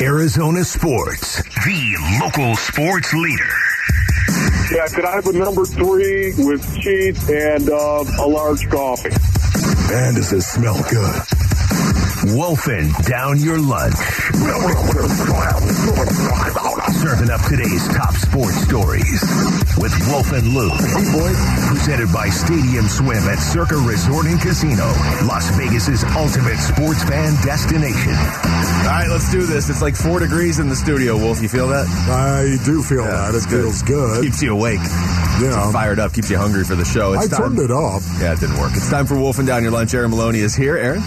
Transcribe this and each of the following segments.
Arizona Sports, the local sports leader. Yeah, could I have a number three with cheese and uh, a large coffee? Man, does this smell good. Wolfing down your lunch. Serving up today's top sports stories with Wolf and Luke. Hey boy, presented by Stadium Swim at Circa Resort and Casino, Las Vegas's ultimate sports fan destination. All right, let's do this. It's like four degrees in the studio, Wolf. You feel that? I do feel Yeah, that. It good. feels good. Keeps you awake. Yeah. Keeps you fired up. Keeps you hungry for the show. I It's time. turned it up. Yeah, it didn't work. It's time for Wolfing Down Your Lunch. Aaron Maloney is here. Aaron?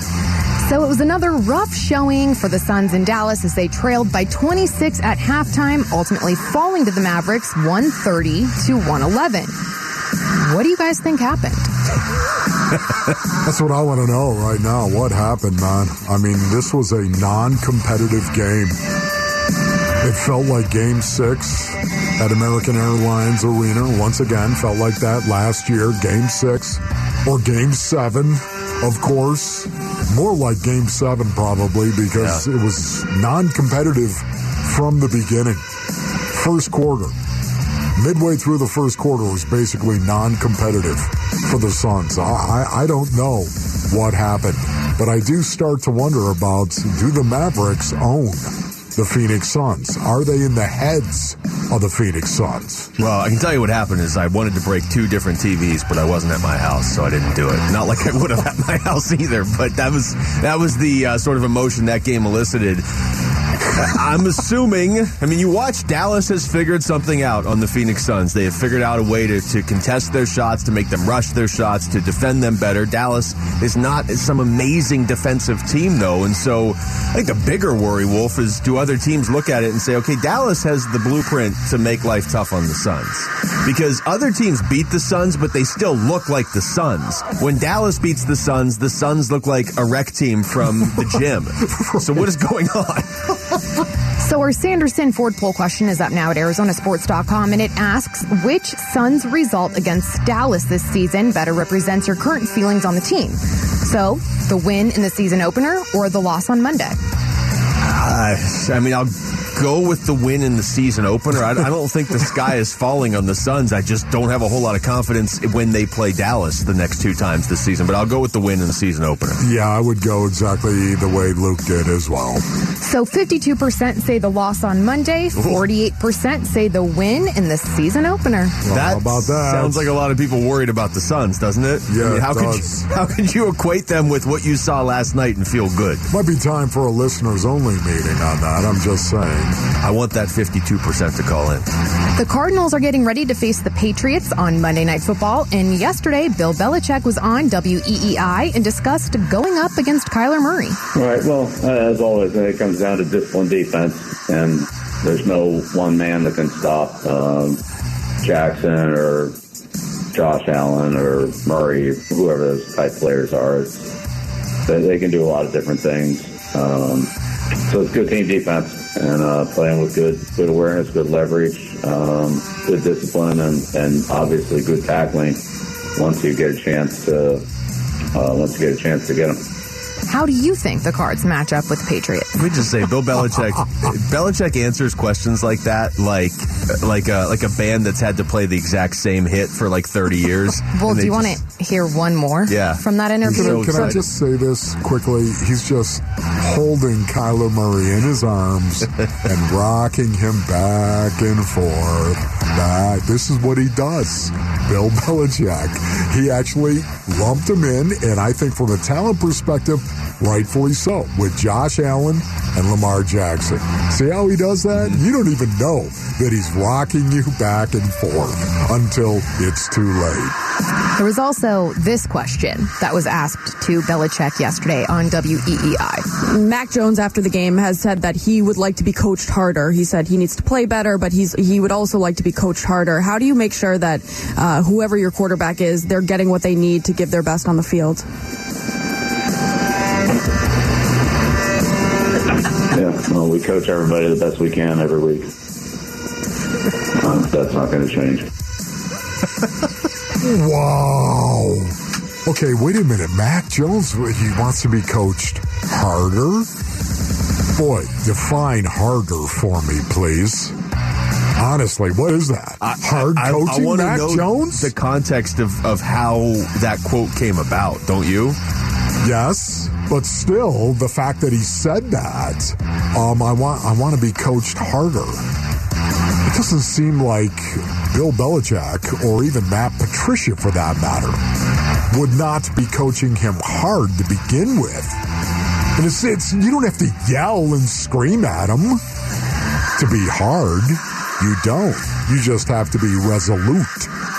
So it was another rough showing for the Suns in Dallas as they trailed by 26 at halftime, ultimately falling to the Mavericks 130 to 111. What do you guys think happened? That's what I want to know right now. What happened, man? I mean, this was a non-competitive game. It felt like Game Six at American Airlines Arena. Once again, felt like that last year. Game Six or Game Seven, of course. More like Game Seven, probably, because it was non-competitive from the beginning. First quarter. Midway through the first quarter was basically non-competitive for the Suns. I, I, I don't know what happened, but I do start to wonder about do the Mavericks own the Phoenix Suns? Are they in the heads of the Phoenix Suns? Well, I can tell you what happened is I wanted to break two different TVs, but I wasn't at my house, so I didn't do it. Not like I would have at my house either, but that was that was the uh, sort of emotion that game elicited. I'm assuming. I mean, you watch. Dallas has figured something out on the Phoenix Suns. They have figured out a way to, to contest their shots, to make them rush their shots, to defend them better. Dallas is not some amazing defensive team, though, and so I think the bigger worry, Wolf, is do other teams look at it and say, okay, Dallas has the blueprint to make life tough on the Suns, because other teams beat the Suns, but they still look like the Suns. When Dallas beats the Suns, the Suns look like a rec team from the gym. So what is going on? So our Sanderson Ford poll question is up now at ArizonaSports.com, and it asks which Suns result against Dallas this season better represents your current feelings on the team. So the win in the season opener or the loss on Monday. Uh, I mean, I'll go with the win in the season opener. I, I don't think the sky is falling on the Suns. I just don't have a whole lot of confidence when they play Dallas the next two times this season. But I'll go with the win in the season opener. Yeah, I would go exactly the way Luke did as well. So 52% say the loss on Monday, 48% say the win in the season opener. Well, that how about that? sounds like a lot of people worried about the Suns, doesn't it? Yeah, I mean, how it could you, how could you equate them with what you saw last night and feel good? Might be time for a listeners only meeting on that. I'm just saying. I want that 52% to call in. The Cardinals are getting ready to face the Patriots on Monday Night Football, and yesterday Bill Belichick was on WEEI and discussed going up against Kyler Murray. All right. Well, uh, as always, it comes down to discipline defense, and there's no one man that can stop um, Jackson or Josh Allen or Murray, whoever those type players are. They, they can do a lot of different things. Um, so it's good team defense and uh, playing with good good awareness, good leverage, um, good discipline, and, and obviously good tackling. Once you get a chance to, uh, once you get a chance to get them. How do you think the Cards match up with the Patriots? Let me just say, Bill Belichick. Belichick answers questions like that, like like a like a band that's had to play the exact same hit for like thirty years. Well, do you want to hear one more Yeah. from that interview? So can I just say this quickly? He's just holding Kyler Murray in his arms and rocking him back and forth. Back. This is what he does. Bill Belichick. He actually lumped him in, and I think from a talent perspective, rightfully so, with Josh Allen and Lamar Jackson. See how he does that? You don't even know that he's rocking you back and forth until it's too late. There was also this question that was asked to Belichick yesterday on WEEI. Mac Jones after the game has said that he would like to be coached harder. He said he needs to play better, but he's he would also like to be coached harder. How do you make sure that uh, whoever your quarterback is, they're getting what they need to give their best on the field? Yeah, well, we coach everybody the best we can every week. Um, that's not going to change. Wow. Okay, wait a minute. Mac Jones, he wants to be coached harder. Boy, define harder for me, please. Honestly, what is that? Hard I, I coaching, wanna Mac know Jones? The context of, of how that quote came about, don't you? Yes, but still, the fact that he said that, um, I want I want to be coached harder. It doesn't seem like Bill Belichick or even Matt Patricia, for that matter, would not be coaching him hard to begin with. And it's, it's you don't have to yell and scream at him to be hard. You don't. You just have to be resolute.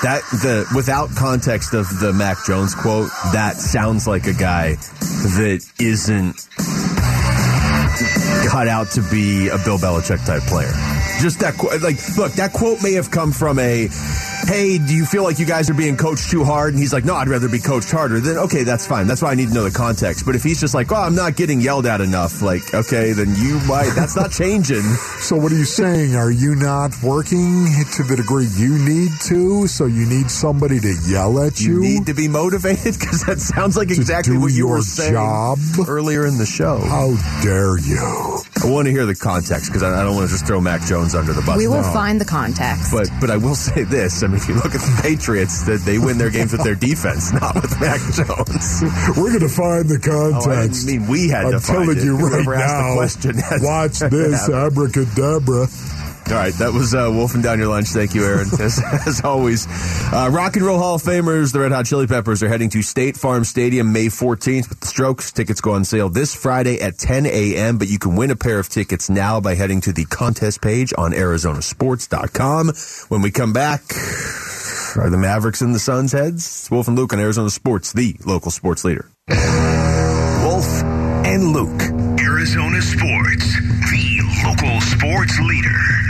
That the without context of the Mac Jones quote, that sounds like a guy that isn't cut out to be a Bill Belichick type player. Just that, like, look, that quote may have come from a, hey, do you feel like you guys are being coached too hard? And he's like, no, I'd rather be coached harder. Then, okay, that's fine. That's why I need to know the context. But if he's just like, oh, I'm not getting yelled at enough, like, okay, then you might, that's not changing. So what are you saying? Are you not working to the degree you need to? So you need somebody to yell at You you? need to be motivated because that sounds like exactly what you your were saying job? earlier in the show. How dare you? I want to hear the context because I I don't want to just throw Mac Jones under the bus. We will No. find the context. But but I will say this: I mean, if you look at the Patriots, that they win their games with their defense, not with Mac Jones. We're going to find the Oh, I mean we had I'm to find telling it. you right Whoever the now. question watch this abracadabra. All right, that was uh, wolfing down your lunch. Thank you, Aaron. As, as always, uh, Rock and Roll Hall of Famers, the Red Hot Chili Peppers, are heading to State Farm Stadium May 14th with the Strokes. Tickets go on sale this Friday at 10 a.m., but you can win a pair of tickets now by heading to the contest page on ArizonaSports.com. When we come back, are the Mavericks in the Suns heads? It's Wolf and Luke on Arizona Sports, the local sports leader. Wolf and Luke. Arizona Sports, the local sports leader.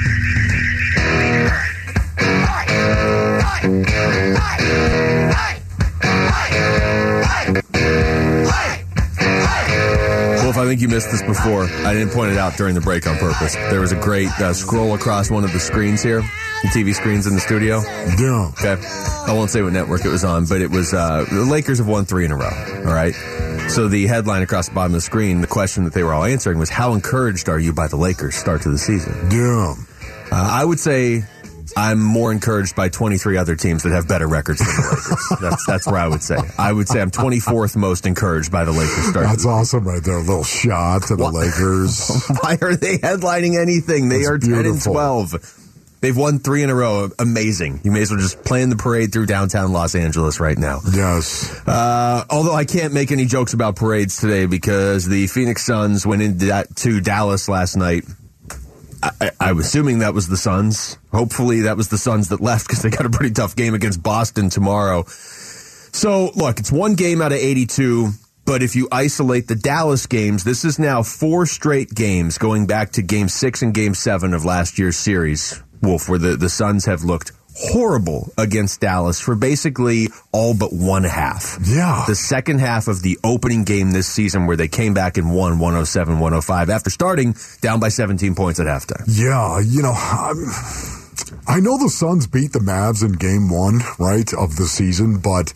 Wolf, I think you missed this before. I didn't point it out during the break on purpose. There was a great uh, scroll across one of the screens here, the TV screens in the studio. Yeah. Okay. I won't say what network it was on, but it was uh, the Lakers have won three in a row. All right. So the headline across the bottom of the screen, the question that they were all answering was, "How encouraged are you by the Lakers' start to the season?" Yeah. Uh, I would say I'm more encouraged by 23 other teams that have better records than the Lakers. that's that's where I would say. I would say I'm 24th most encouraged by the Lakers' start. That's awesome right there. A little shot to the What? Lakers. Why are they headlining anything? They That's are 10 and 12. They've won three in a row. Amazing. You may as well just plan the parade through downtown Los Angeles right now. Yes. Uh, although I can't make any jokes about parades today because the Phoenix Suns went into that, to Dallas last night. I, I'm assuming that was the Suns. Hopefully that was the Suns that left because they got a pretty tough game against Boston tomorrow. So look, it's one game out of 82. But if you isolate the Dallas games, this is now four straight games going back to game six and game seven of last year's series, Wolf, where the, the Suns have looked horrible against Dallas for basically all but one half. Yeah. The second half of the opening game this season where they came back and won 107 105 after starting down by 17 points at halftime. Yeah, you know, I'm, I know the Suns beat the Mavs in game one, right, of the season, but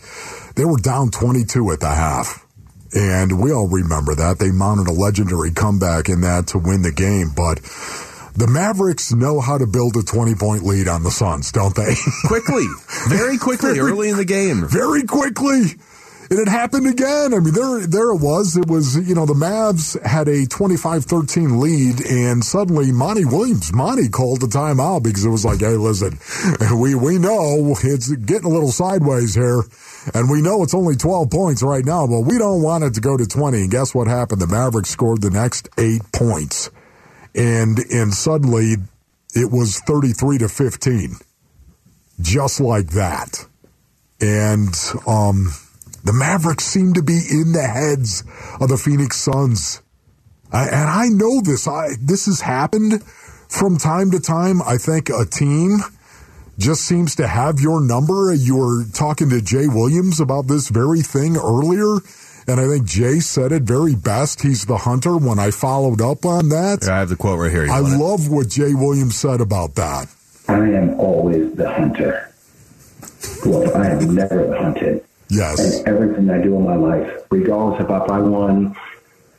they were down 22 at the half. And we all remember that. They mounted a legendary comeback in that to win the game. But the Mavericks know how to build a 20 point lead on the Suns, don't they? Quickly, very quickly, Very- early in the game. very quickly. And it happened again. I mean, there, there it was. It was, you know, the Mavs had a 25-13 lead and suddenly Monty Williams, Monty called the timeout because it was like, hey, listen, we, we know it's getting a little sideways here and we know it's only 12 points right now, but we don't want it to go to 20. And guess what happened? The Mavericks scored the next eight points and, and suddenly it was 33 to 15. Just like that. And, um, the Mavericks seem to be in the heads of the Phoenix Suns. I, and I know this. I, this has happened from time to time. I think a team just seems to have your number. You were talking to Jay Williams about this very thing earlier. And I think Jay said it very best. He's the hunter when I followed up on that. I have the quote right here. You I want it? love what Jay Williams said about that. I am always the hunter. Well, I am never the hunted. Yes. And everything I do in my life, regardless of if I won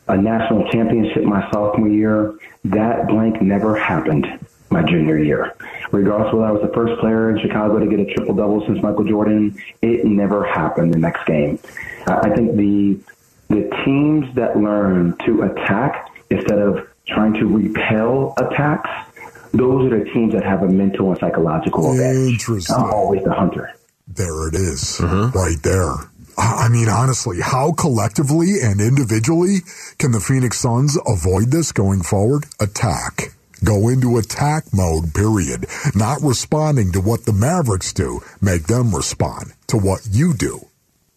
a national championship my sophomore year. That blank never happened my junior year. Regardless of whether I was the first player in Chicago to get a triple double since Michael Jordan, it never happened the next game. I think the the teams that learn to attack instead of trying to repel attacks, those are the teams that have a mental and psychological advantage. Interesting. I'm always the hunter. There it is, mm-hmm. right there. I mean, honestly, how collectively and individually can the Phoenix Suns avoid this going forward? Attack. Go into attack mode, period. Not responding to what the Mavericks do. Make them respond to what you do.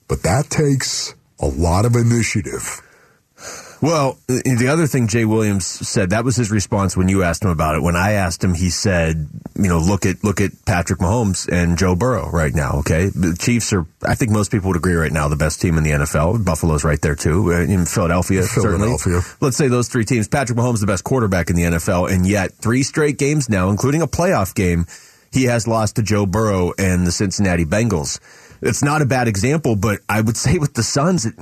But that takes a lot of initiative. Well, the other thing Jay Williams said that was his response when you asked him about it. When I asked him, he said, "You know, look at look at Patrick Mahomes and Joe Burrow right now. Okay, the Chiefs are. I think most people would agree right now the best team in the NFL. Buffalo's right there too. Uh, In Philadelphia, Philadelphia. certainly. Let's say those three teams. Patrick Mahomes the best quarterback in the NFL, and yet three straight games now, including a playoff game, he has lost to Joe Burrow and the Cincinnati Bengals. It's not a bad example, but I would say with the Suns. It,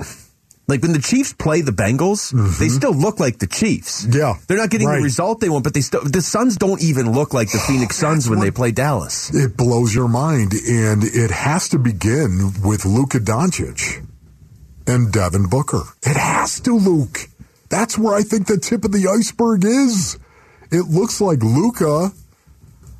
like when the Chiefs play the Bengals, they still look like the Chiefs. Mm-hmm. Yeah, They're not getting right. the result they want, but they still the Suns don't even look like the Phoenix Suns when they play Dallas. It blows your mind, and it has to begin with Luka Doncic and Devin Booker. It has to, Luke. That's where I think the tip of the iceberg is. It looks like Luka.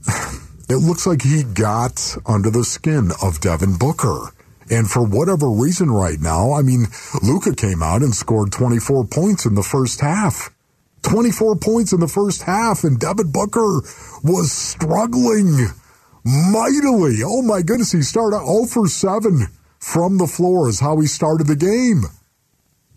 It looks like he got under the skin of Devin Booker. And for whatever reason right now, I mean, Luka came out and scored 24 points in the first half. 24 points in the first half, and Devin Booker was struggling mightily. Oh my goodness, he started 0 for 7 from the floor, is how he started the game.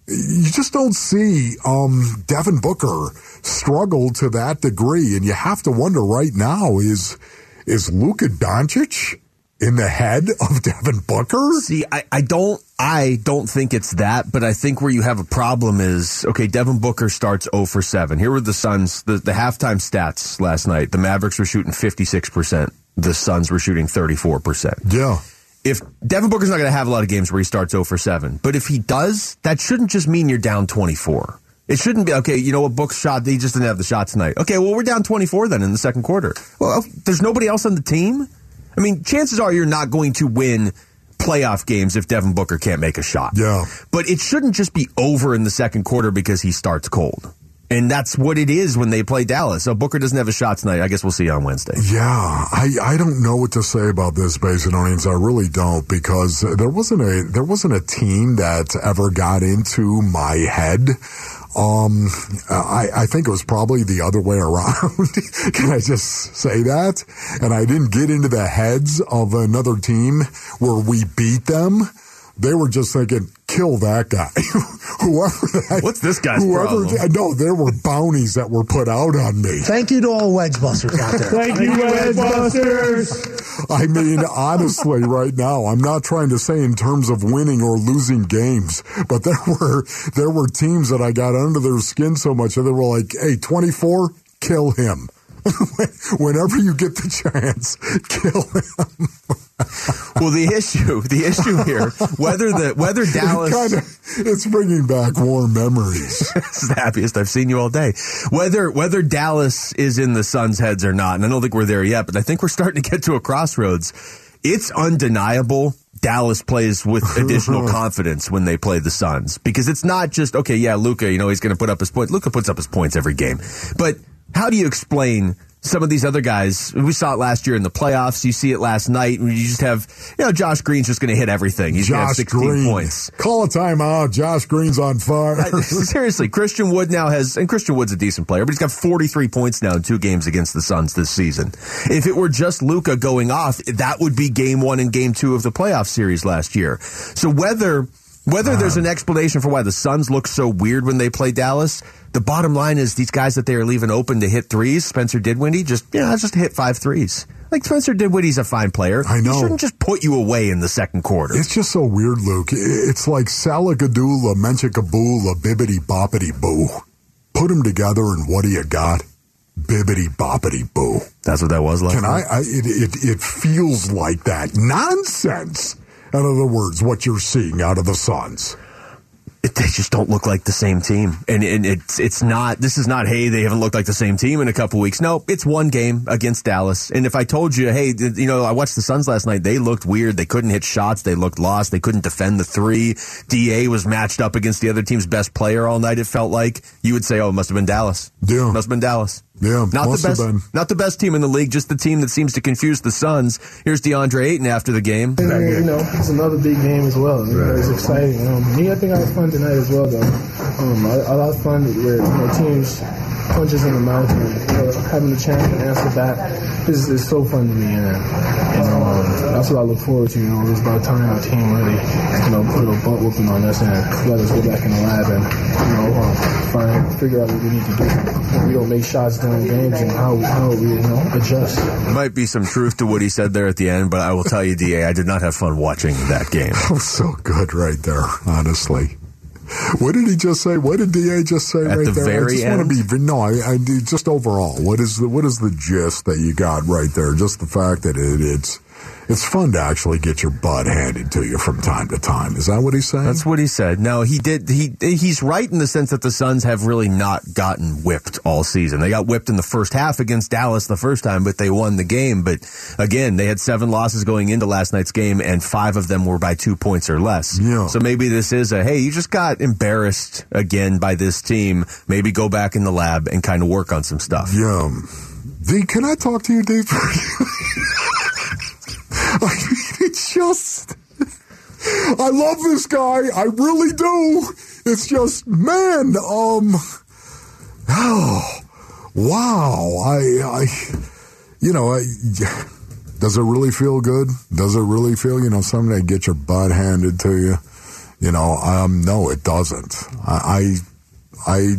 You just don't see um, Devin Booker struggle to that degree, and you have to wonder right now is is Luka Doncic in the head of Devin Booker? See, I, I don't I don't think it's that, but I think where you have a problem is okay, Devin Booker starts 0 for 7. Here were the Suns, the, the halftime stats last night. The Mavericks were shooting 56%. The Suns were shooting 34%. Yeah. If Devin Booker's not going to have a lot of games where he starts 0 for 7, but if he does, that shouldn't just mean you're down 24. It shouldn't be, okay, you know what, Book shot, he just didn't have the shot tonight. Okay, well, we're down 24 then in the second quarter. Well, there's nobody else on the team? I mean, chances are you're not going to win playoff games if Devin Booker can't make a shot. Yeah. But it shouldn't just be over in the second quarter because he starts cold. And that's what it is when they play Dallas. So Booker doesn't have a shot tonight. I guess we'll see on Wednesday. Yeah, I, I don't know what to say about this, Basinonians. I really don't because there wasn't a there wasn't a team that ever got into my head. Um, I, I think it was probably the other way around. Can I just say that? And I didn't get into the heads of another team where we beat them. They were just thinking, kill that guy. whoever that, What's this guy's whoever, problem? No, there were bounties that were put out on me. Thank you to all wedge busters out there. Thank you, Wedgebusters. I mean, honestly, right now, I'm not trying to say in terms of winning or losing games, but there were there were teams that I got under their skin so much that they were like, "Hey, 24, kill him." Whenever you get the chance, kill him. Well, the issue, the issue here, whether the whether Dallas Kind of, it's bringing back warm memories. it's the happiest I've seen you all day. Whether whether Dallas is in the Suns' heads or not, and I don't think we're there yet, but I think we're starting to get to a crossroads. It's undeniable Dallas plays with additional confidence when they play the Suns because it's not just okay, yeah, Luka, you know he's going to put up his points. Luka puts up his points every game, but how do you explain? Some of these other guys, we saw it last year in the playoffs. You see it last night. You just have, you know, Josh Green's just going to hit everything. He's going to have Josh 16 Green, points. call a timeout. Josh Green's on fire. I- seriously, Christian Wood now has, and Christian Wood's a decent player, but he's got 43 points now in two games against the Suns this season. If it were just Luka going off, that would be game one and game two of the playoff series last year. So whether, whether there's an explanation for why the Suns look so weird when they play Dallas, the bottom line is these guys that they are leaving open to hit threes, Spencer Dinwiddie, just, you know, just hit five threes. Like Spencer Dinwiddie's a fine player. I know. He shouldn't just put you away in the second quarter. It's just so weird, Luke. It's like Salagadoola, Menchikaboola, Bibbity Boppity Boo. Put them together and what do you got? Bibbity Boppity Boo. That's what that was last Can night. I, I it, it, it feels like that. Nonsense. In other words, what you're seeing out of the Suns. it, they just don't look like the same team. And, and it's it's not. This is not. Hey, they haven't looked like the same team in a couple weeks. No, it's one game against Dallas. And if I told you, hey, you know, I watched the Suns last night. They looked weird. They couldn't hit shots. They looked lost. They couldn't defend the three. Da was matched up against the other team's best player all night. It felt like you would say, oh, it must have been Dallas. Yeah, must have been Dallas. Yeah, not the best, not the best team in the league, just the team that seems to confuse the Suns. Here's DeAndre Ayton after the game. And, you know, it's another big game as well. You know, it's exciting. Um, me, I think I had fun tonight as well, though. Um, I, I had fun where you know teams punches in the mouth and you know, having the chance to answer back is, is so fun to me, and you know um, that's what I look forward to. You know, it's about time our team really you know put a butt whooping on us and let us go back in the lab and you know um, find figure out what we need to do. We don't make shots during games and how how we you know adjust. There might be some truth to what he said there at the end, but I will tell you, Da, I did not have fun watching that game. That was so good right there, honestly. What did he just say? What did Da just say At right the there? very I just end? want to be no. I, I just overall. What is the what is the gist that you got right there? Just the fact that it, it's it's fun to actually get your butt handed to you from time to time. Is that what he said? That's what he said. No, he did. He he's right in the sense that the Suns have really not gotten whipped all season. They got whipped in the first half against Dallas the first time, but they won the game. But again, they had seven losses going into last night's game, and five of them were by two points or less. Yeah. So maybe this is a hey, you just got embarrassed again by this team. Maybe go back in the lab and kind of work on some stuff. Yeah. D, can I talk to you, D? It's just. I love this guy. I really do. It's just, man, um. Oh, wow. I, I, you know, I, does it really feel good? Does it really feel, you know, someday get your butt handed to you? You know, um, no, it doesn't. I, I, I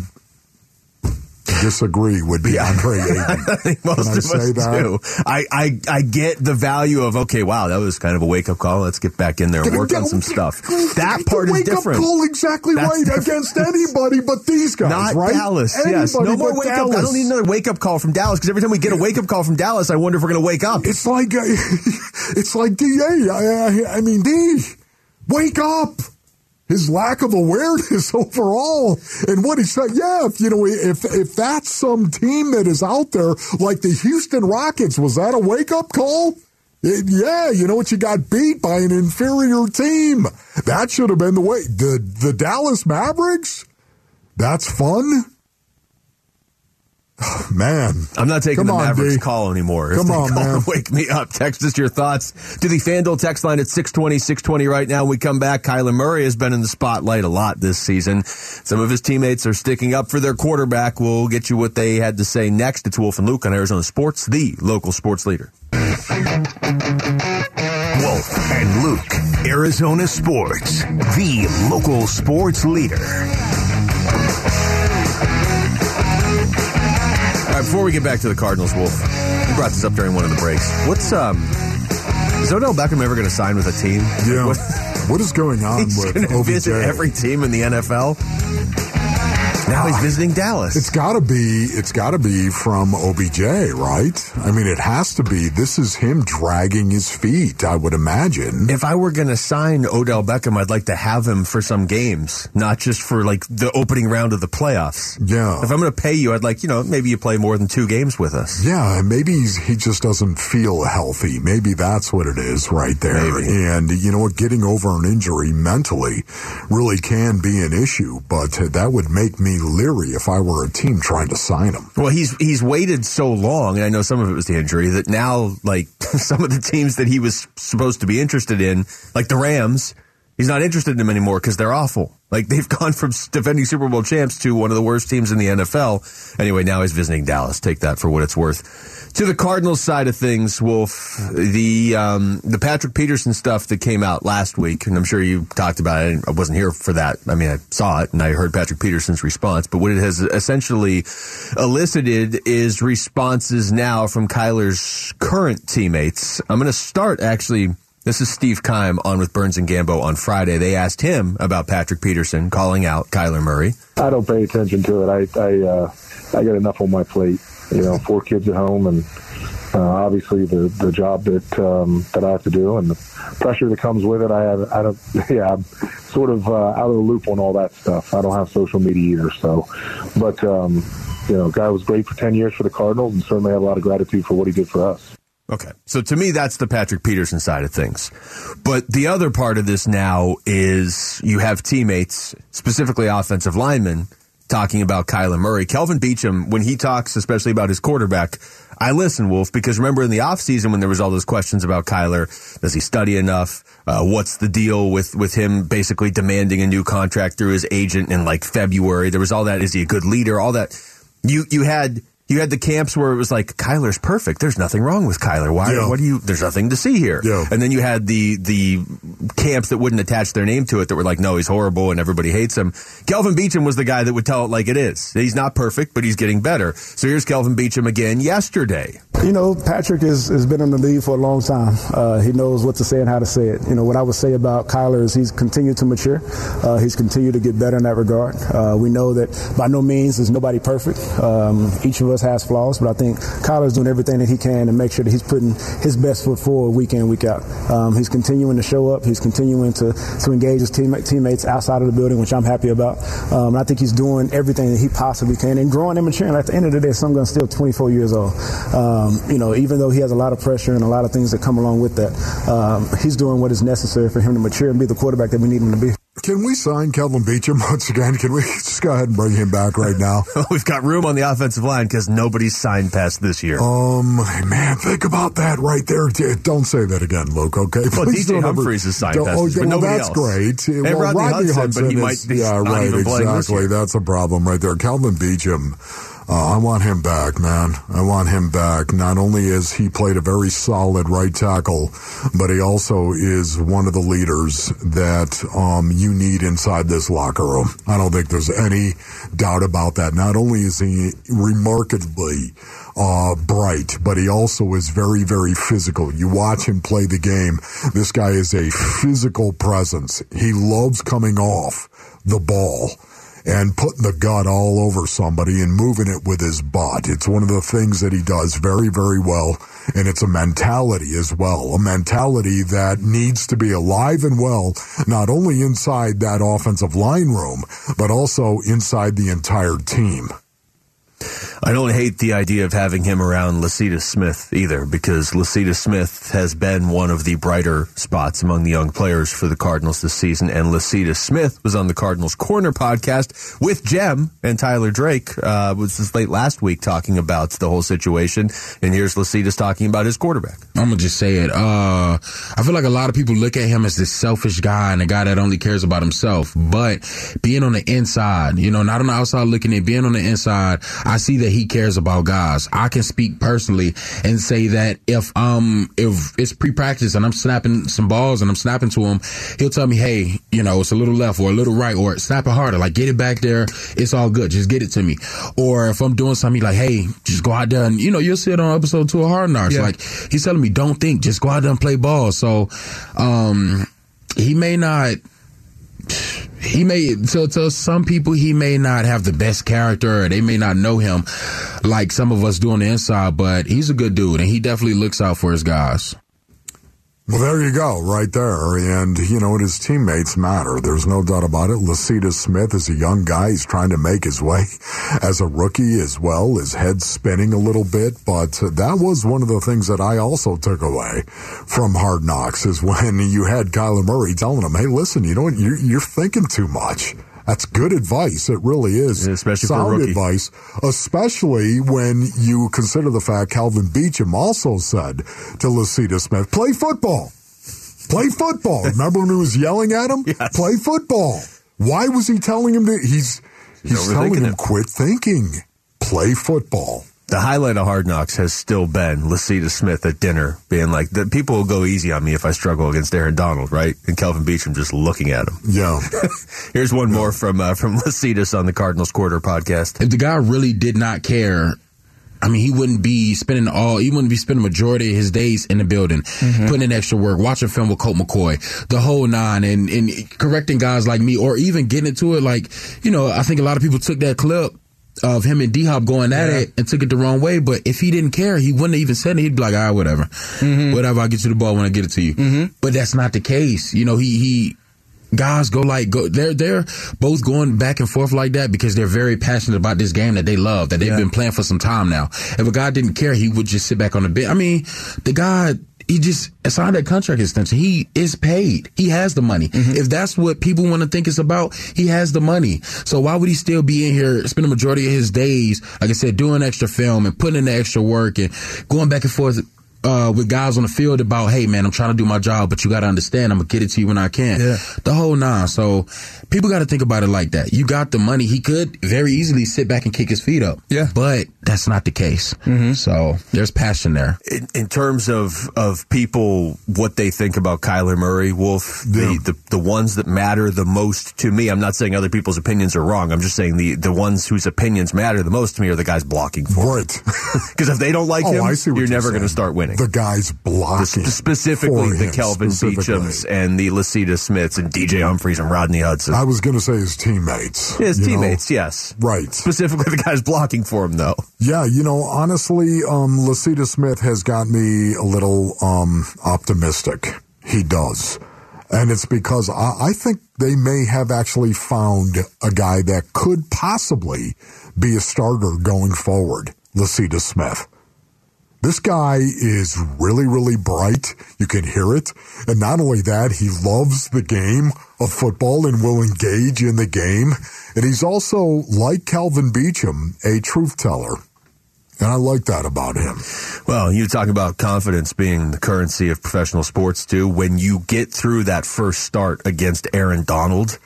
disagree with DeAndre Ayton. Most Can I of say us that? do. I, I I get the value of okay, wow, that was kind of a wake up call. Let's get back in there and work on some stuff. That part is wake different. Up call exactly That's right different. against anybody but these guys, Not right? Dallas. yes, no more wake up. I don't need another wake up call from Dallas because every time we get a wake up call from Dallas, I wonder if we're going to wake up. It's like uh, it's like Da. I, I, I mean, D, wake up. His lack of awareness overall, and what he said. Yeah, if you know, if if that's some team that is out there like the Houston Rockets, was that a wake up call? It- yeah, you know what? You got beat by an inferior team. That should have been the way. The the Dallas Mavericks. That's fun. Man, I'm not taking Come the on, Mavericks D. call anymore. If Come they on, call man. Wake me up. Text us your thoughts to the FanDuel text line at 620, 620 right now. When we come back, Kyler Murray has been in the spotlight a lot this season. Some of his teammates are sticking up for their quarterback. We'll get you what they had to say next. It's Wolf and Luke on Arizona Sports, the local sports leader. Wolf and Luke, Arizona Sports, the local sports leader. Before we get back to the Cardinals, Wolf, you brought this up during one of the breaks. What's um is Odell Beckham ever going to sign with a team? Yeah. What- What is going on he's with OBJ? visit every team in the NFL. Now he's visiting Dallas. It's got to be. It's got to be from OBJ, right? I mean, it has to be. This is him dragging his feet. I would imagine. if I were going to sign Odell Beckham, I'd like to have him for some games, not just for like the opening round of the playoffs. Yeah. If I'm going to pay you, I'd like, you know, maybe you play more than two games with us. Yeah, and maybe he's, he just doesn't feel healthy. Maybe that's what it is right there. Maybe. And you know what? Getting over an injury mentally really can be an issue, but that would make me leery if I were a team trying to sign him. Well, he's he's waited so long, and I know some of it was the injury that now, like some of the teams that he was supposed to be interested in, like the Rams, he's not interested in them anymore because they're awful. Like they've gone from defending Super Bowl champs to one of the worst teams in the NFL. Anyway, now he's visiting Dallas. Take that for what it's worth. To the Cardinals side of things, Wolf, the um, the Patrick Peterson stuff that came out last week, and I'm sure you talked about it. I wasn't here for that. I mean, I saw it and I heard Patrick Peterson's response, but what it has essentially elicited is responses now from Kyler's current teammates. I'm going to start actually. This is Steve Keim on with Burns and Gambo on Friday. They asked him about Patrick Peterson calling out Kyler Murray. I don't pay attention to it. I I uh, I got enough on my plate. You know, four kids at home, and uh, obviously the the job that um, that I have to do and the pressure that comes with it. I have I don't yeah I'm sort of uh, out of the loop on all that stuff. I don't have social media either. So, but um, you know, guy was great for ten years for the Cardinals, and certainly have a lot of gratitude for what he did for us. Okay. So to me, that's the Patrick Peterson side of things. But the other part of this now is you have teammates, specifically offensive linemen, talking about Kyler Murray. Kelvin Beachum, when he talks, especially about his quarterback, I listen, Wolf, because remember in the offseason when there was all those questions about Kyler, does he study enough? Uh, what's the deal with, with him basically demanding a new contract through his agent in like February? There was all that. Is he a good leader? All that. You, you had you had the camps where it was like Kyler's perfect. There's nothing wrong with Kyler. Why? Yeah. What do you? There's nothing to see here. Yeah. And then you had the the camps that wouldn't attach their name to it that were like, no, he's horrible and everybody hates him. Kelvin Beachum was the guy that would tell it like it is. He's not perfect, but he's getting better. So here's Kelvin Beachum again yesterday. You know, Patrick has, has been in the league for a long time. Uh, he knows what to say and how to say it. You know, what I would say about Kyler is he's continued to mature. Uh, he's continued to get better in that regard. Uh, we know that by no means is nobody perfect. Um, each of us has flaws, but I think Kyler's doing everything that he can to make sure that he's putting his best foot forward week in, week out. Um, he's continuing to show up. He's continuing to, to engage his team, teammates outside of the building, which I'm happy about. Um, I think he's doing everything that he possibly can and growing and maturing. At the end of the day, some gun's still 24 years old. Um, you know, even though he has a lot of pressure and a lot of things that come along with that, um, he's doing what is necessary for him to mature and be the quarterback that we need him to be. Can we sign Kelvin Beachum once again? Can we just go ahead and bring him back right now? We've got room on the offensive line because nobody's signed past this year. Um, man, think about that right there. Don't say that again, Luke. Okay, Well, Please DJ don't ever- Humphries is signed past oh, this, but well, nobody that's else. great. And well, Rodney Hudson, but he is- might be yeah, not right, even playing this exactly. year. That's a problem right there. Kelvin Beachum. Uh, I want him back, man. I want him back. Not only is he played a very solid right tackle, but he also is one of the leaders that um, you need inside this locker room. I don't think there's any doubt about that. Not only is he remarkably uh, bright, but he also is very, very physical. You watch him play the game. This guy is a physical presence. He loves coming off the ball and putting the gut all over somebody and moving it with his butt. It's one of the things that he does very, very well. And it's a mentality as well, a mentality that needs to be alive and well, not only inside that offensive line room, but also inside the entire team. I don't hate the idea of having him around Lecitus Smith either, because Lecitus Smith has been one of the brighter spots among the young players for the Cardinals this season. And Lecitus Smith was on the Cardinals Corner podcast with Jem and Tyler Drake. Uh, was this late last week talking about the whole situation. And here's Lecitus talking about his quarterback. I'm gonna just say it. Uh, I feel like a lot of people look at him as this selfish guy and a guy that only cares about himself. But being on the inside, you know, not on the outside looking in, being on the inside, see that he cares about guys. I can speak personally and say that if um if it's pre-practice and I'm snapping some balls and I'm snapping to him, he'll tell me, hey, you know, it's a little left or a little right or snap it harder, like get it back there. It's all good. Just get it to me. Or if I'm doing something, like, hey, just go out there and you know, you'll see it on episode two of Hard Knocks. Yeah. Like he's telling me, don't think, just go out there and play ball. So, um, he may not. He may to to some people he may not have the best character or they may not know him like some of us do on the inside, but he's a good dude and he definitely looks out for his guys. Well, there you go, right there. And, you know, his teammates matter. There's no doubt about it. Lecitus Smith is a young guy. He's trying to make his way as a rookie as well. His head's spinning a little bit. But that was one of the things that I also took away from Hard Knocks is when you had Kyler Murray telling him, hey, listen, you know what? You're, you're thinking too much. That's good advice. It really is. especially for Sound advice, especially when you consider the fact Kelvin Beachum also said to Lecitus Smith, play football. Play football. Remember when he was yelling at him? Play football. Why was he telling him that? He's, he's telling him, it. quit thinking. Play football. The highlight of Hard Knocks has still been Lecitus Smith at dinner being like, the people will go easy on me if I struggle against Aaron Donald, right? And Kelvin Beachum just looking at him. Yeah. Here's one more from uh, from Lecitus on the Cardinals Corner podcast. If the guy really did not care, I mean, he wouldn't be spending all, he wouldn't be spending the majority of his days in the building, putting in extra work, watching film with Colt McCoy, the whole nine, and, and correcting guys like me, or even getting into it. Like, you know, I think a lot of people took that clip of him and D Hop going at it and took it the wrong way. But if he didn't care, he wouldn't have even said it. He'd be like, "Ah, whatever, whatever. I'll get you the ball when I get it to you." But that's not the case. You know, he he guys go like go they're they're both going back and forth like that because they're very passionate about this game that they love that they've been playing for some time now. If a guy didn't care, he would just sit back on the bench. I mean, the guy he just signed that contract extension. He is paid. He has the money. Mm-hmm. If that's what people want to think it's about, he has the money. So why would he still be in here, spend the majority of his days, like I said, doing extra film and putting in the extra work and going back and forth uh, with guys on the field about, hey man, I'm trying to do my job, but you got to understand, I'm gonna get it to you when I can. The whole nine. So people got to think about it like that. You got the money. He could very easily sit back and kick his feet up. Yeah. But that's not the case. So there's passion there. in, in terms of of people what they think about Kyler Murray, Wolf, the, the the ones that matter the most to me. I'm not saying other people's opinions are wrong. I'm just saying the the ones whose opinions matter the most to me are the guys blocking for right. Because if they don't like Oh, him, I see you're you're never going to start winning. The guys blocking. The- specifically for the him, Kelvin specifically. Beachums and the Lecitus Smiths and DJ Humphries and Rodney Hudson. I was going to say his teammates. His you know? teammates, yes. Right. Specifically the guys blocking for him, though. Yeah, you know, honestly, um, Lecitus Smith has got me a little um, optimistic. He does. And it's because I, I think they may have actually found a guy that could possibly be a starter going forward, Lecitus Smith. This guy is really, really bright. You can hear it. And not only that, he loves the game of football and will engage in the game. And he's also, like Kelvin Beachum, a truth teller. And I like that about him. Well, you talk about confidence being the currency of professional sports too. When you get through that first start against Aaron Donald,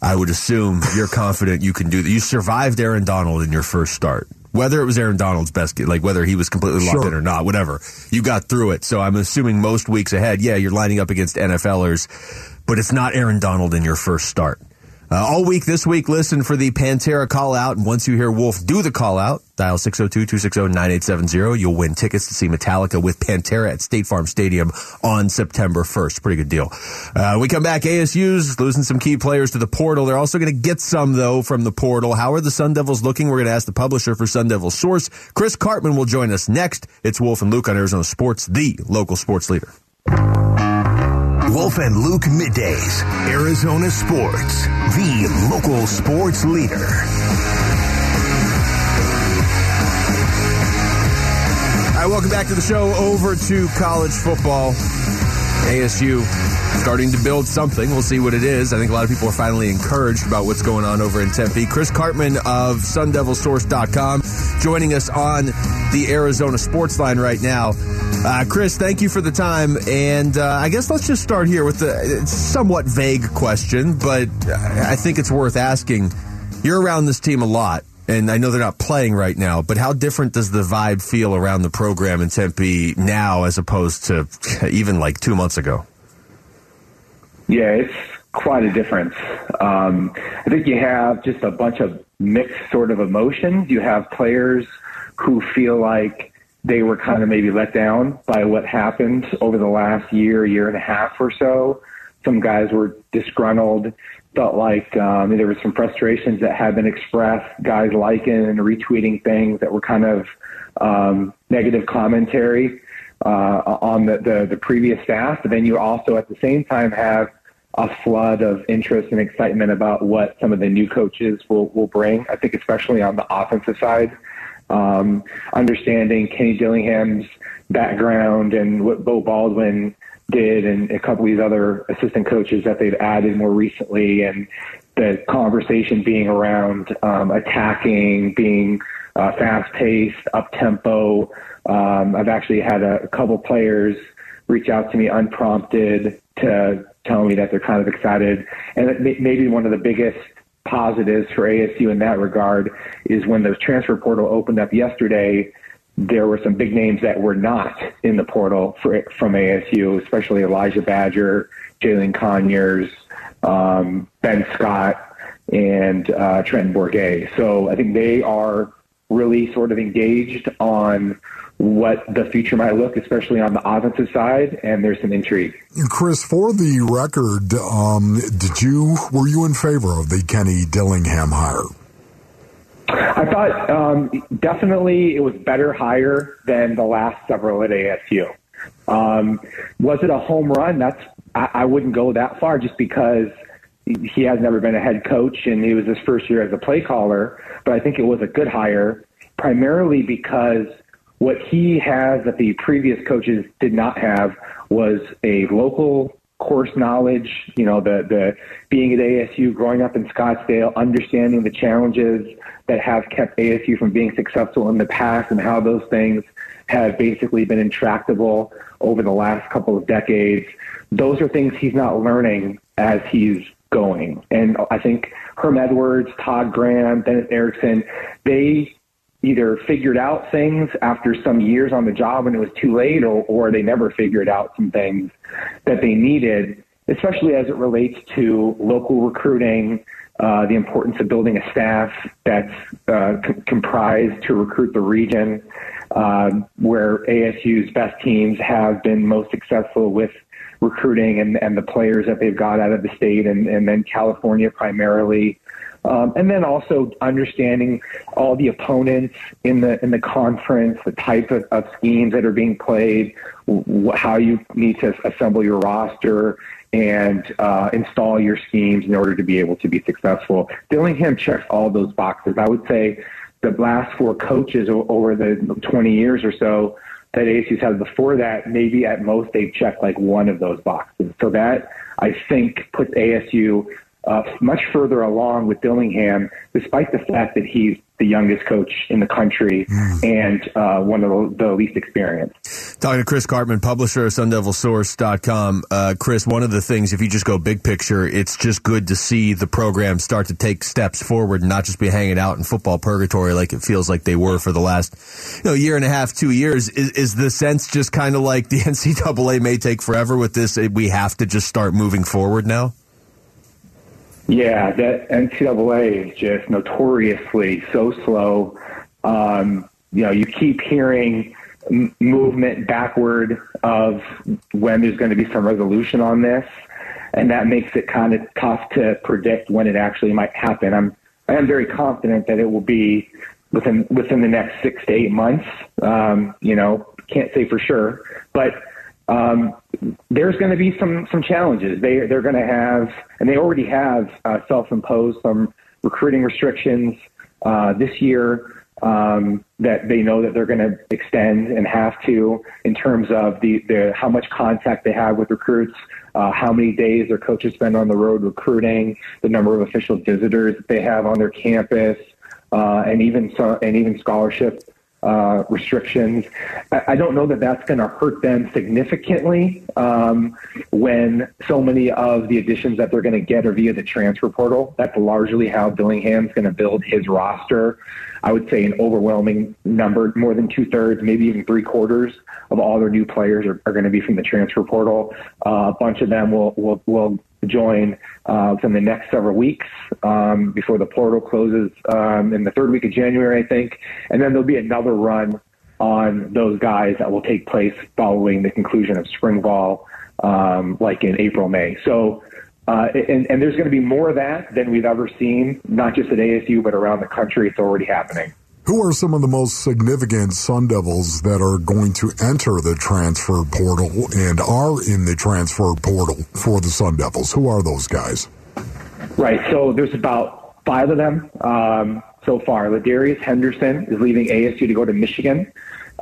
I would assume you're confident you can do that. You survived Aaron Donald in your first start. Whether it was Aaron Donald's best, like whether he was completely locked Sure. in or not, whatever. You got through it. So I'm assuming most weeks ahead, yeah, you're lining up against NFLers, but it's not Aaron Donald in your first start. Uh, all week this week, listen for the Pantera call out. And once you hear Wolf do the call out, dial 602-260-9870. You'll win tickets to see Metallica with Pantera at State Farm Stadium on September 1st. Pretty good deal. Uh, we come back. ASU's losing some key players to the portal. They're also going to get some, though, from the portal. How are the Sun Devils looking? We're going to ask the publisher for Sun Devil Source. Chris Karpman will join us next. It's Wolf and Luke on Arizona Sports, the local sports leader. Wolf and Luke middays, Arizona Sports, the local sports leader. All right, welcome back to the show. Over to college football. ASU starting to build something. We'll see what it is. I think a lot of people are finally encouraged about what's going on over in Tempe. Chris Karpman of SunDevilSource.com joining us on the Arizona Sports Line right now. Uh, Chris, thank you for the time. And uh, I guess let's just start here with the a somewhat vague question, but I think it's worth asking. You're around this team a lot and I know they're not playing right now, but how different does the vibe feel around the program in Tempe now as opposed to even like two months ago? Yeah, it's quite a difference. Um, I think you have just a bunch of mixed sort of emotions. You have players who feel like they were kind of maybe let down by what happened over the last year, year and a half or so. Some guys were disgruntled, felt like um, there were some frustrations that had been expressed, guys liking and retweeting things that were kind of um, negative commentary uh, on the, the, the previous staff. But then you also at the same time have a flood of interest and excitement about what some of the new coaches will, will bring. I think especially on the offensive side, um, understanding Kenny Dillingham's background and what Beau Baldwin did and a couple of these other assistant coaches that they've added more recently and the conversation being around um, attacking, being uh, fast paced, up tempo. Um, I've actually had a, a couple players reach out to me unprompted to tell me that they're kind of excited. And maybe one of the biggest positives for ASU in that regard is when the transfer portal opened up yesterday, there were some big names that were not in the portal for, from ASU, especially Elijah Badger, Jalen Conyers, um, Ben Scott, and uh, Trenton Bourguet. So I think they are really sort of engaged on what the future might look, especially on the offensive side, and there's some intrigue. Chris, for the record, um, did you were you in favor of the Kenny Dillingham hire? I thought um, definitely it was better hire than the last several at ASU. Um, was it a home run? That's I, I wouldn't go that far just because he has never been a head coach and he was his first year as a play caller. But I think it was a good hire, primarily because what he has that the previous coaches did not have was a local course knowledge, you know, the, the being at ASU, growing up in Scottsdale, understanding the challenges that have kept ASU from being successful in the past and how those things have basically been intractable over the last couple of decades. Those are things he's not learning as he's going. And I think Herm Edwards, Todd Graham, Dennis Erickson, they either figured out things after some years on the job and it was too late or, or they never figured out some things that they needed, especially as it relates to local recruiting, uh, the importance of building a staff that's uh, c- comprised to recruit the region, uh, where ASU's best teams have been most successful with recruiting and, and the players that they've got out of the state and, and then California primarily. Um, and then also understanding all the opponents in the in the conference, the type of, of schemes that are being played, wh- how you need to assemble your roster and uh, install your schemes in order to be able to be successful. Dillingham checks all those boxes. I would say the last four coaches over the 20 years or so that ASU's had before that, maybe at most they've checked like one of those boxes. So that I think puts ASU uh, much further along with Dillingham, despite the fact that he's the youngest coach in the country and uh, one of the, the least experienced. Talking to Chris Karpman, publisher of SunDevilSource.com. Uh, Chris, one of the things, if you just go big picture, it's just good to see the program start to take steps forward and not just be hanging out in football purgatory like it feels like they were for the last you know, year and a half, two years. Is, is the sense just kind of like the NCAA may take forever with this? We have to just start moving forward now? Yeah, that NCAA is just notoriously so slow. Um, you know, you keep hearing m- movement backward of when there's going to be some resolution on this, and that makes it kind of tough to predict when it actually might happen. I'm I am very confident that it will be within within the next six to eight months. Um, you know, can't say for sure, but um, there's going to be some some challenges. They they're going to have, and they already have uh, self-imposed some recruiting restrictions uh, this year um, that they know that they're going to extend and have to in terms of the, the how much contact they have with recruits, uh, how many days their coaches spend on the road recruiting, the number of official visitors that they have on their campus, uh, and even some, and even scholarship uh, restrictions. I, I don't know that that's going to hurt them significantly um, when so many of the additions that they're going to get are via the transfer portal. That's largely how Dillingham's going to build his roster. I would say an overwhelming number, more than two thirds, maybe even three quarters of all their new players are, are going to be from the transfer portal. Uh, a bunch of them will will, will join uh, within the next several weeks um, before the portal closes um, in the third week of January, I think. And then there'll be another run on those guys that will take place following the conclusion of spring ball, um, like in April, May. So, uh, and, and there's going to be more of that than we've ever seen, not just at ASU, but around the country. It's already happening. Who are some of the most significant Sun Devils that are going to enter the transfer portal and are in the transfer portal for the Sun Devils? Who are those guys? Right. So there's about five of them um, so far. Ladarius Henderson is leaving ASU to go to Michigan.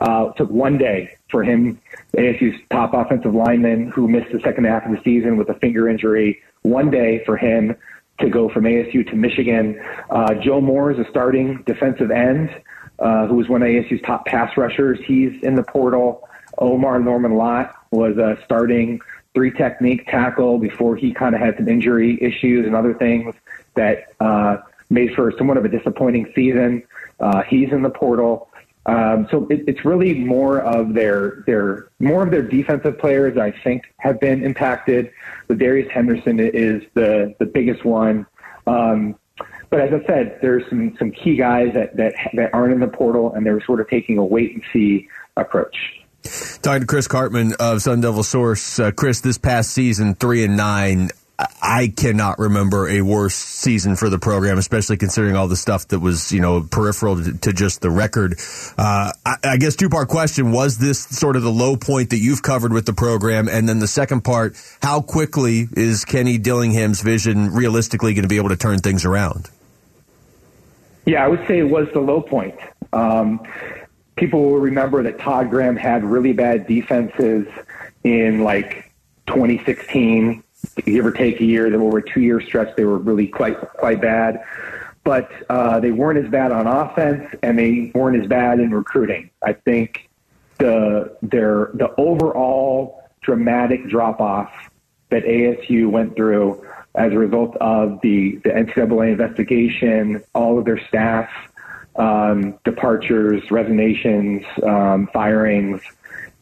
Uh, took one day for him, ASU's top offensive lineman, who missed the second half of the season with a finger injury. One day for him to go from ASU to Michigan. Uh, Joe Moore is a starting defensive end, uh, who was one of ASU's top pass rushers. He's in the portal. Omar Norman Lott was a starting three technique tackle before he kind of had some injury issues and other things that uh, made for somewhat of a disappointing season. Uh, he's in the portal. Um, so it, it's really more of their their more of their defensive players. I think have been impacted. But Darius Henderson is the the biggest one. Um, but as I said, there's some some key guys that that that aren't in the portal, and they're sort of taking a wait and see approach. Talking to Chris Karpman of Sun Devil Source. Uh, Chris, this past season, three and nine. I cannot remember a worse season for the program, especially considering all the stuff that was, you know, peripheral to, just the record. Uh, I, I, guess two part question was this sort of the low point that you've covered with the program, and then the second part, how quickly is Kenny Dillingham's vision realistically going to be able to turn things around? Yeah, I would say it was the low point. Um, people will remember that Todd Graham had really bad defenses in like 2016 give or take a year. Then over a two-year stretch, they were really quite quite bad. But uh, they weren't as bad on offense, and they weren't as bad in recruiting. I think the their the overall dramatic drop off that ASU went through as a result of the the NCAA investigation, all of their staff um, departures, resignations, um, firings,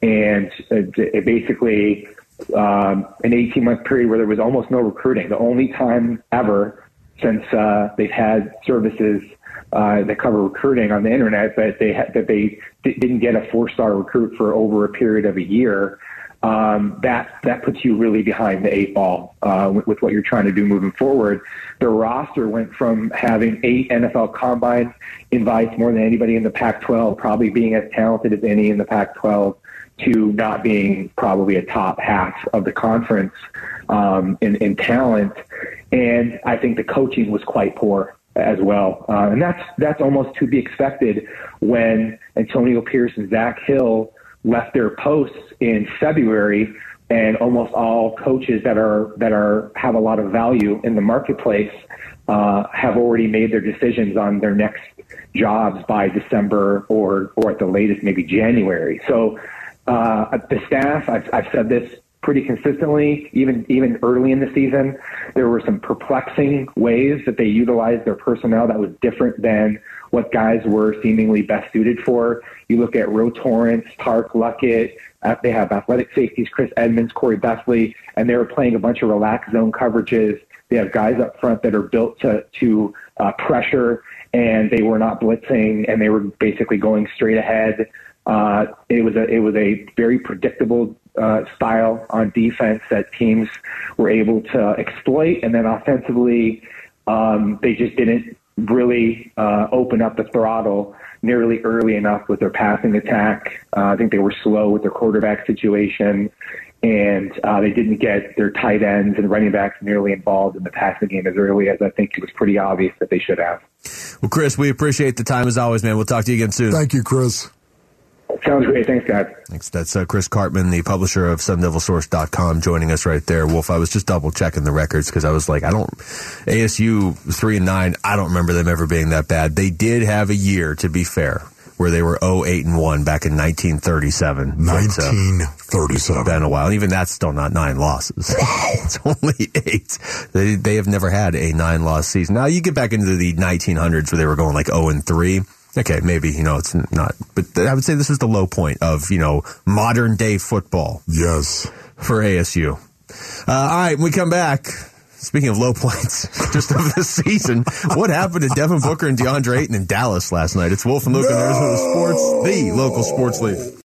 and it, it basically um, an 18 month period where there was almost no recruiting. The only time ever since uh, they've had services uh, that cover recruiting on the internet that they ha- that they d- didn't get a four star recruit for over a period of a year. Um, that that puts you really behind the eight ball uh, with, with, what you're trying to do moving forward. The roster went from having eight NFL Combine invites, more than anybody in the Pac-12, probably being as talented as any in the Pac-12, to not being probably a top half of the conference um, in, in talent. And I think the coaching was quite poor as well. Uh, and that's that's almost to be expected when Antonio Pierce and Zak Hill left their posts in February and almost all coaches that are that are have a lot of value in the marketplace uh, have already made their decisions on their next jobs by December or or at the latest maybe January. So uh, the staff, I've, I've said this pretty consistently, even even early in the season. There were some perplexing ways that they utilized their personnel that was different than what guys were seemingly best suited for. You look at Ro Torrence, Park Luckett. Uh, they have athletic safeties, Chris Edmonds, Corey Bethley, and they were playing a bunch of relaxed zone coverages. They have guys up front that are built to to uh, pressure, and they were not blitzing, and they were basically going straight ahead. Uh, it was a it was a very predictable uh, style on defense that teams were able to exploit, and then offensively, um, they just didn't really uh, open up the throttle nearly early enough with their passing attack. Uh, I think they were slow with their quarterback situation, and uh, they didn't get their tight ends and running backs nearly involved in the passing game as early as I think it was pretty obvious that they should have. Well, Chris, we appreciate the time as always, man. We'll talk to you again soon. Thank you, Chris. Sounds great. Thanks, guys. Thanks. That's uh, Chris Karpman, the publisher of SunDevilSource.com, joining us right there. Wolf, I was just double checking the records because I was like, I don't, ASU 3 and 9, I don't remember them ever being that bad. They did have a year, to be fair, where they were 0 8 and 1 back in 1937. 1937. Uh, been a while. Even that's still not nine losses. Wow. it's only eight. They, they have never had a nine loss season. Now, you get back into the 1900s where they were going like 0 and 3 Okay, maybe, you know, it's not, but I would say this is the low point of, you know, modern day football. Yes. For ASU. Uh, all right, when we come back, speaking of low points, just of the season, what happened to Devin Booker and DeAndre Ayton in Dallas last night? It's Wolf and Luke no! on Arizona Sports, the local sports league.